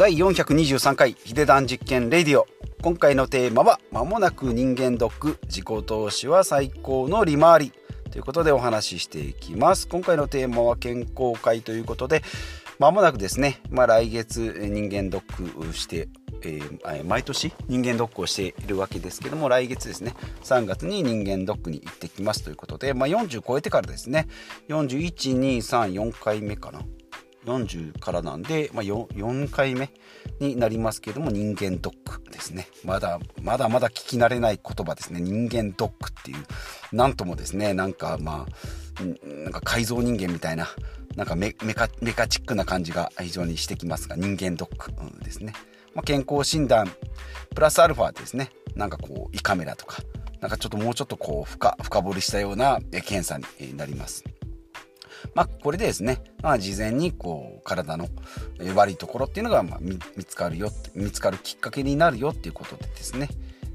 第423回ヒデダン実験レディオ。今回のテーマは間もなく人間ドック。自己投資は最高の利回り。ということでお話ししていきます。今回のテーマは健康会ということで間もなくですね、まあ、来月人間ドックしてえー、毎年人間ドックをしているわけですけども来月ですね。3月に人間ドックに行ってきますということで、まあ、40超えてからですね。41234回目かな。40からなんで、まあ4、4, 回目になりますけれども人間ドックですね。まだまだまだ聞き慣れない言葉ですね。人間ドックっていう。なんともですねなんかまあなんか改造人間みたいななんかメカメカチックな感じが非常にしてきますが人間ドック、ですね、まあ、健康診断プラスアルファですね。なんかこう胃カメラとかなんかちょっともうちょっとこう深深掘りしたような検査になります。まあ、これでですね、まあ、事前にこう体の悪いところっていうのがま見つかるよ見つかるきっかけになるよっていうことでですね、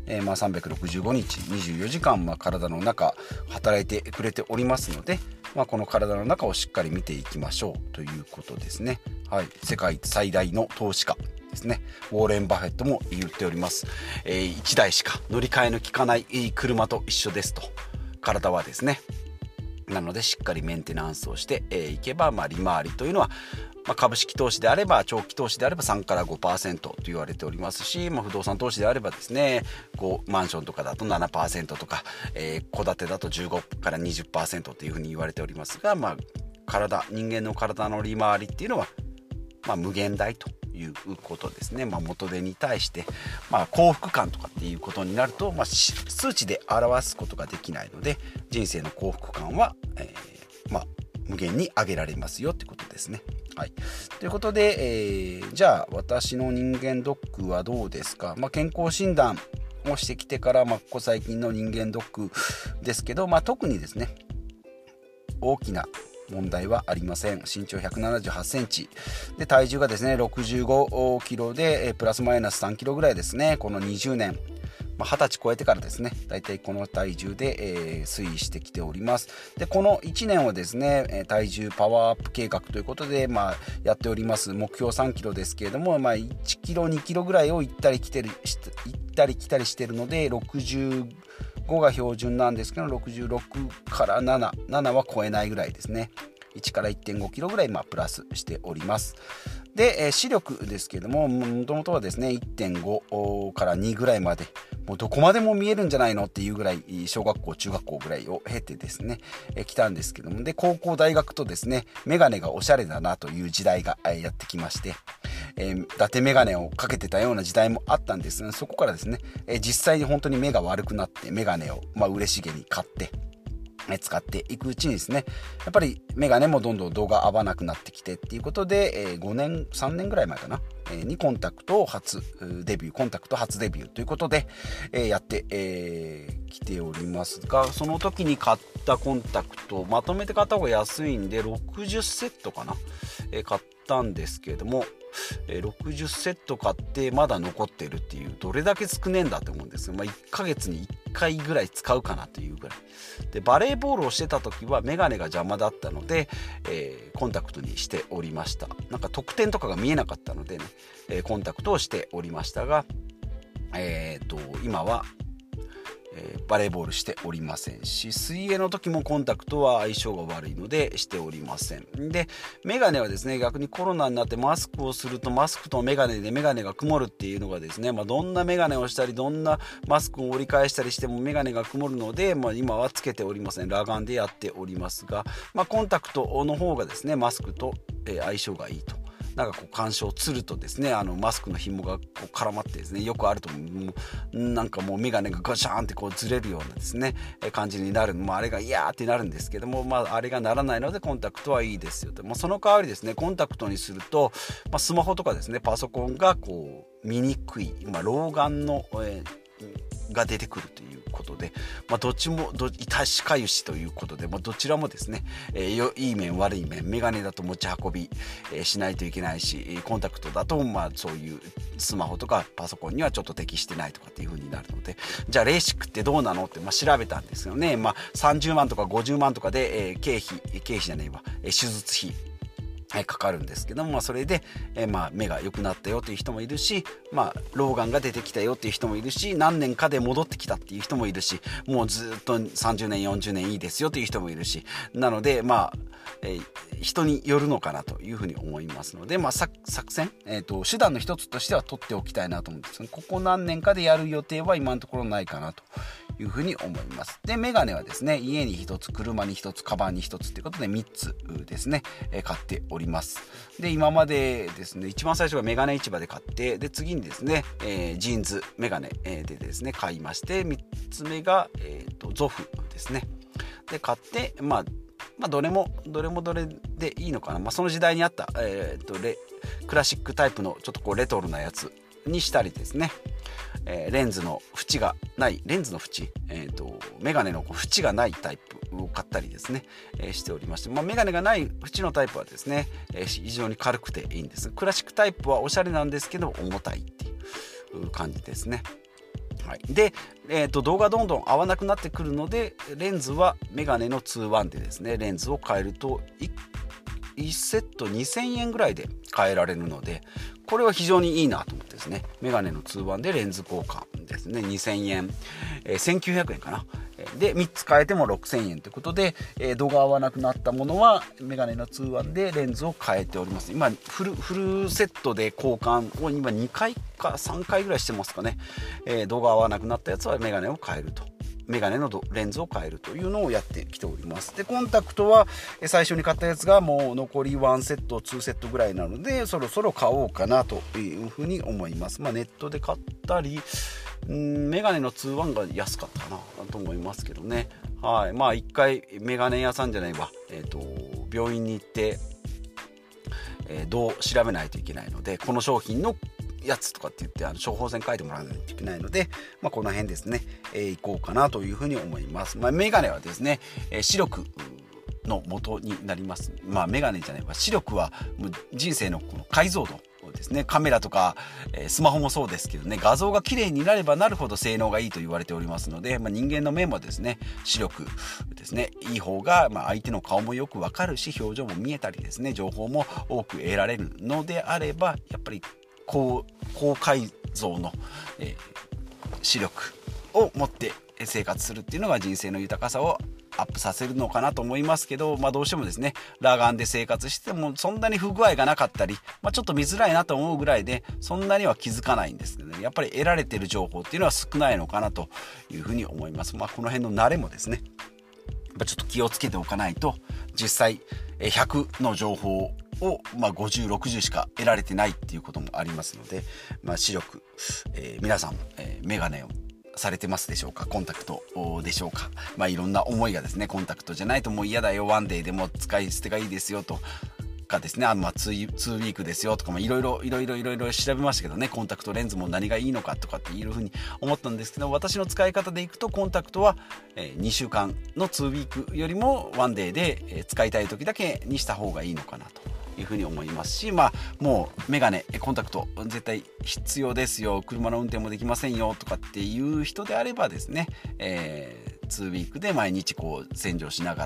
えー、ま365日24時間ま体の中働いてくれておりますので、まあ、この体の中をしっかり見ていきましょうということですね。はい、世界最大の投資家ですね。ウォーレン・バフェットも言っております、えー、1台しか乗り換えの利かない車と一緒ですと。体はですねなのでしっかりメンテナンスをしてい、えー、けば、まあ、利回りというのは、まあ、株式投資であれば長期投資であれば3から5%と言われておりますし、まあ、不動産投資であればですねこうマンションとかだと7%とか戸、えー、建てだと15から20%というふうに言われておりますが、まあ、体人間の体の利回りっていうのは、まあ、無限大ということですね、まあ、元手に対して、まあ、幸福感とかっていうことになると、まあ、数値で表すことができないので人生の幸福感は、えー、まあ、無限に上げられますよってことですね。はい、ということで、えー、じゃあ私の人間ドックはどうですか、ま、健康診断をしてきてから、ま、ここ最近の人間ドックですけど、まあ、特にですね大きな問題はありません。身長178センチ。で体重がですね65キロでプラスマイナス3キロぐらいですね。この20年。ま20歳超えてからですね大体この体重で、えー、推移してきております。でこの1年はですね体重パワーアップ計画ということで、まあ、やっております目標3キロですけれども、まあ、1キロ2キロぐらいを行ったり来てる行ったり来たりしてるので60 5が標準なんですけど66から77は超えないぐらいですね。1から1.5キロぐらいまあプラスしております。で、え、視力ですけどももともとはですね1.5から2ぐらいまでもうどこまでも見えるんじゃないのっていうぐらい小学校中学校ぐらいを経てですね、え、来たんですけどもで高校大学とですねメガネがおしゃれだなという時代がえやってきましてえー、伊達メガネをかけてたような時代もあったんですがそこからですね、え、実際に本当に目が悪くなってメガネを、まあ、嬉しげに買って使っていくうちにですねやっぱりメガネもどんどん動画合わなくなってきてっていうことで、え、5年3年ぐらい前かな、え、にコンタクトを初デビューコンタクト初デビューということで、え、やってえー、ておりますがその時に買ったコンタクトまとめて買った方が安いんで60セットかな、え、買ったんですけれども60セット買ってまだ残ってるっていうどれだけ少ねえんだって思うんですよ、まあ、1ヶ月に1回ぐらい使うかなというぐらい。でバレーボールをしてた時は眼鏡が邪魔だったので、えー、コンタクトにしておりました。なんか得点とかが見えなかったのでね、えー、コンタクトをしておりましたがえーと今はえー、バレーボールしておりませんし水泳の時もコンタクトは相性が悪いのでしておりません。でメガネはですね逆にコロナになってマスクをするとマスクとメガネでメガネが曇るっていうのがですね、まあ、どんなメガネをしたりどんなマスクを折り返したりしてもメガネが曇るので、まあ、今はつけておりません。裸眼でやっておりますが、まあ、コンタクトの方がですねマスクと、相性がいいと。なんかこう干渉つるとですねあのマスクの紐がこう絡まってですねよくあると思うなんかもう眼鏡がガシャーンってこうずれるようなですね感じになる、まあ、あれがいやーってなるんですけども、まあ、あれがならないのでコンタクトはいいですよと、まあ、その代わりですねコンタクトにすると、まあ、スマホとかですねパソコンがこう見にくい、まあ、老眼の、えー、が出てくるということで、まあ、どっちもど致しかゆしということで、まあ、どちらもですね、えー、いい面悪い面メガネだと持ち運び、えー、しないといけないしコンタクトだと、まあ、そういうスマホとかパソコンにはちょっと適してないとかっていう風になるのでじゃあレーシックってどうなのって、まあ、調べたんですよね、まあ、30万とか50万とかで、えー、経費経費じゃねえわ、え、手術費。はい、かかるんですけども、まあ、それで、えー、まあ、目が良くなったよという人もいるし、まあ、老眼が出てきたよっていう人もいるし、何年かで戻ってきたっていう人もいるし、もうずっと30年、40年いいですよという人もいるし、なので、まあ、えー、人によるのかなというふうに思いますので、まあ、作戦、えーと、手段の一つとしては取っておきたいなと思うんですここ何年かでやる予定は今のところないかなというふうに思います。で、メガネはですね、家に1つ、車に1つ、カバンに1つということで3つですね、買っております。で、今までですね、一番最初はメガネ市場で買って、で、次にですね、えー、ジーンズ、メガネでですね、買いまして、3つ目が、えーと、ゾフですね。で、買って、まあ、まあ、どれも、どれもどれでいいのかな。まあ、その時代にあった、えーと、レクラシックタイプのちょっとこうレトロなやつにしたりですね、えー、レンズの縁がないレンズの縁、えーと、メガネの縁がないタイプを買ったりですね、えー、しておりまして、まあ、メガネがない縁のタイプはですね、えー、非常に軽くていいんです。クラシックタイプはおしゃれなんですけど重たいっていう感じですね。はい、で、えーと、動画どんどん合わなくなってくるのでレンズはメガネの2-1でですねレンズを変えると 1, 1セット2000円ぐらいで変えられるのでこれは非常にいいなと思ってですね。メガネの通話でレンズ交換ですね。2000円、えー、1900円かな。で3つ変えても6000円ということで、えー、度が合わなくなったものはメガネの通話でレンズを変えております。今フルフルセットで交換を今2回か3回ぐらいしてますかね、えー、度が合わなくなったやつはメガネを変えると。メガネのレンズを変えるというのをやってきております。でコンタクトは最初に買ったやつがもう残り1セット2セットぐらいなのでそろそろ買おうかなというふうに思います。まあ、ネットで買ったりんメガネの2-1が安かったかなと思いますけどね。はい。まあ一回メガネ屋さんじゃないわ。えっ、ー、と病院に行ってえー、どう調べないといけないのでこの商品のやつとかって言ってあの処方箋書いてもらわないといけないので、まあ、この辺ですね、えー、行こうかなというふうに思います。まあ、メガネはですね、えー、視力の元になります。まあ、メガネじゃないわ。視力はもう人生のこの解像度ですね。カメラとか、えー、スマホもそうですけどね。画像が綺麗になればなるほど性能がいいと言われておりますので、まあ、人間の目もですね視力ですね。いい方が、まあ、相手の顔もよくわかるし表情も見えたりですね。情報も多く得られるのであればやっぱり高高解像の、えー、視力を持って生活するっていうのが人生の豊かさをアップさせるのかなと思いますけど、まあ、どうしてもですね裸眼で生活してもそんなに不具合がなかったり、まあ、ちょっと見づらいなと思うぐらいでそんなには気づかないんですけどねやっぱり得られてる情報っていうのは少ないのかなというふうに思います。まあ、この辺の慣れもですねちょっと気をつけておかないと実際100の情報を、まあ、5060しか得られてないっていうこともありますので、まあ、視力、えー、皆さん、えー、メガネをされてますでしょうか？コンタクトでしょうか？まあいろんな思いがですねコンタクトじゃないともう嫌だよ。ワンデーでも使い捨てがいいですよとかですね。あまあ 2, 2ウィークですよとかもいろいろいろいろいろいろ調べましたけどね。コンタクトレンズも何がいいのかとかっていうふうに思ったんですけど私の使い方でいくとコンタクトは、え2週間の2ウィークよりもワンデーで使いたい時だけにした方がいいのかなと。いうふうに思いますし、まあ、もうメガネコンタクト絶対必要ですよ。車の運転もできませんよとかっていう人であればですね、えー、2ウィークで毎日こう洗浄しなが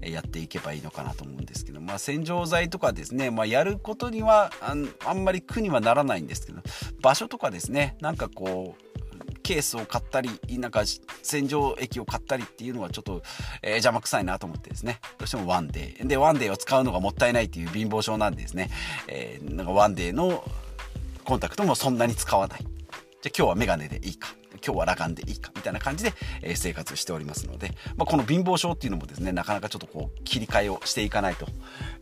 らやっていけばいいのかなと思うんですけど、まあ、洗浄剤とかですね、まあ、やることにはあんまり苦にはならないんですけど場所とかですねなんかこうケースを買ったりなんか洗浄液を買ったりっていうのはちょっと、えー、邪魔くさいなと思ってですね。どうしてもワンデー。でワンデーを使うのがもったいないっていう貧乏症なんでですね、えー、なんかワンデーのコンタクトもそんなに使わない。じゃあ今日はメガネでいいか。今日は裸眼でいいかみたいな感じで、え、生活しておりますので、まあ、この貧乏症っていうのもですねなかなかちょっとこう切り替えをしていかないと、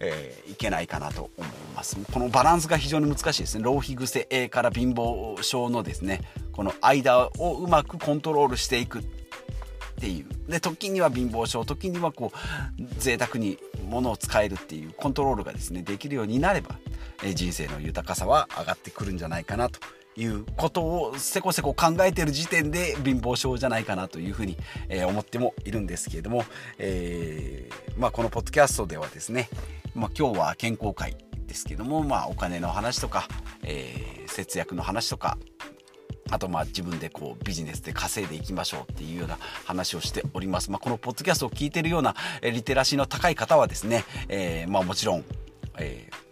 えー、いけないかなと思います。このバランスが非常に難しいですね。浪費癖から貧乏症のですねこの間をうまくコントロールしていくっていう。で時には貧乏症時にはこう贅沢に物を使えるっていうコントロールがですねできるようになれば、え人生の豊かさは上がってくるんじゃないかなということをせこせこ考えてる時点で貧乏症じゃないかなというふうに、え思ってもいるんですけれども、えー、まあ、このポッドキャストではですね、まあ、今日は健康会ですけども、まあ、お金の話とか、えー、節約の話とかあとまあ自分でこうビジネスで稼いでいきましょうっていうような話をしております。まあ、このポッドキャストを聞いてるようなリテラシーの高い方はですね、えー、まあもちろん、えー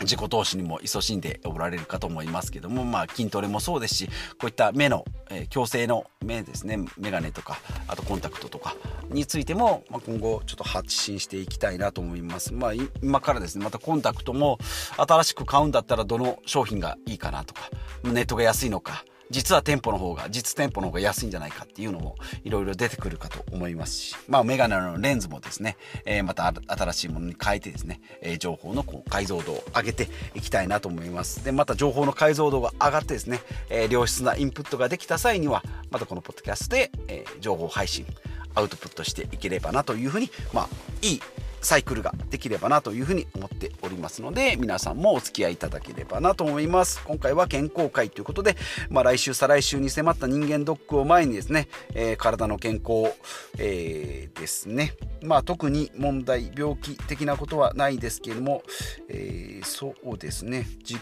自己投資にも勤しんでおられるかと思いますけども、まあ、筋トレもそうですしこういった目の、えー、矯正の目ですねメガネとかあとコンタクトとかについても、まあ、今後ちょっと発信していきたいなと思います、まあ、今からですねまたコンタクトも新しく買うんだったらどの商品がいいかなとかネットが安いのか実は店舗の方が、実店舗の方が安いんじゃないかっていうのもいろいろ出てくるかと思いますし、まあメガネのレンズもですね、えー、また新しいものに変えてですね、えー、情報のこう解像度を上げていきたいなと思います。で、また情報の解像度が上がってですね、えー、良質なインプットができた際には、またこのポッドキャストで、え情報配信、アウトプットしていければなというふうに、まあ、いいサイクルができればなというふうに思っておりますので皆さんもお付き合いいただければなと思います。今回は健康会ということで、まあ、来週再来週に迫った人間ドックを前にですね、えー、体の健康、えー、ですね。まあ特に問題病気的なことはないですけれども、えー、そうですね。自己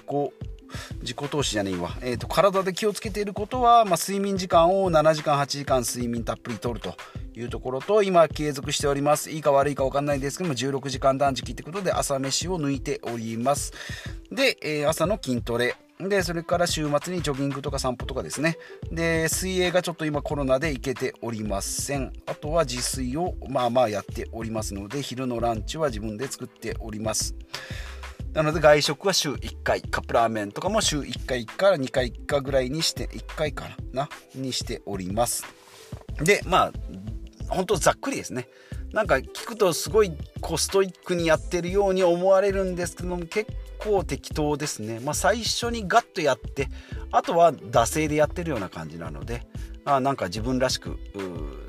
自己投資じゃねえわ、えーと、体で気をつけていることは、まあ、睡眠時間を7時間8時間睡眠たっぷりとるというところと今継続しておりますいいか悪いか分かんないですけども16時間断食ってことで朝飯を抜いておりますで、えー、朝の筋トレで、それから週末にジョギングとか散歩とかですね。で、水泳がちょっと今コロナで行けておりません。あとは自炊をまあまあやっておりますので、昼のランチは自分で作っております。なので外食は週1回、カップラーメンとかも週1回から2回かぐらいにして、1回かな、にしております。で、まあ、本当ざっくりですね。なんか聞くとすごいコストイックにやってるように思われるんですけども結構適当ですね。まあ最初にガッとやってあとは惰性でやってるような感じなのであなんか自分らしく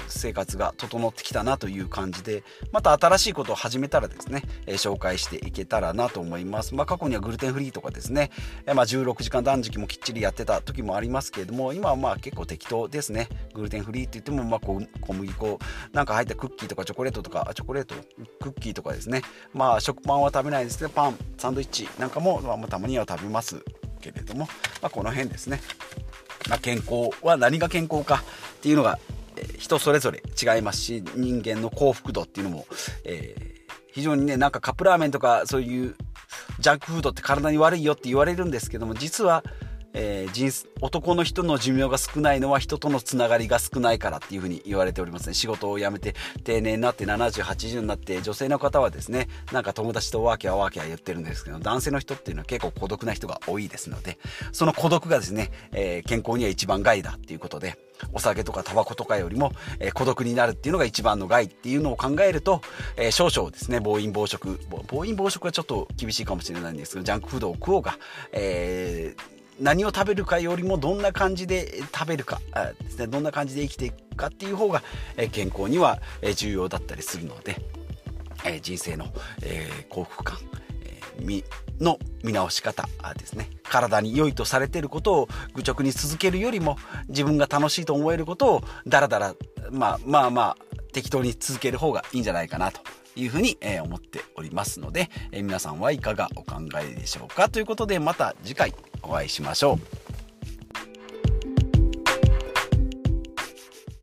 生活が整ってきたなという感じでまた新しいことを始めたらですね、えー、紹介していけたらなと思います、まあ、過去にはグルテンフリーとかですね、えー、まあ、16時間断食もきっちりやってた時もありますけれども今はまあ結構適当ですね。グルテンフリーって言ってもまあ小麦粉なんか入ったクッキーとかチョコレートとかチョコレートクッキーとかですね。まあ食パンは食べないですけどパンサンドイッチなんかも、まあ、たまには食べますけれども、まあ、この辺ですね。まあ、健康は何が健康かっていうのが、えー、人それぞれ違いますし人間の幸福度っていうのも、えー、非常にねなんかカップラーメンとかそういうジャンクフードって体に悪いよって言われるんですけども実はえー、人男の人の寿命が少ないのは人とのつながりが少ないからっていうふうに言われておりますね。仕事を辞めて定年になって7080になって女性の方はですねなんか友達とワーキャーワーキャー言ってるんですけど男性の人っていうのは結構孤独な人が多いですのでその孤独がですね、えー、健康には一番害だっていうことでお酒とかタバコとかよりも、えー、孤独になるっていうのが一番の害っていうのを考えると、え、少々ですね暴飲暴食暴飲暴食はちょっと厳しいかもしれないんですけどジャンクフードを食おうが、えー何を食べるかよりもどんな感じで食べるかですねどんな感じで生きていくかっていう方が健康には重要だったりするので人生の幸福感の見直し方ですね体に良いとされていることを愚直に続けるよりも自分が楽しいと思えることをだらだらまあまあまあ適当に続ける方がいいんじゃないかなというふうに思っておりますので皆さんはいかがお考えでしょうかということでまた次回。お会いしましょう。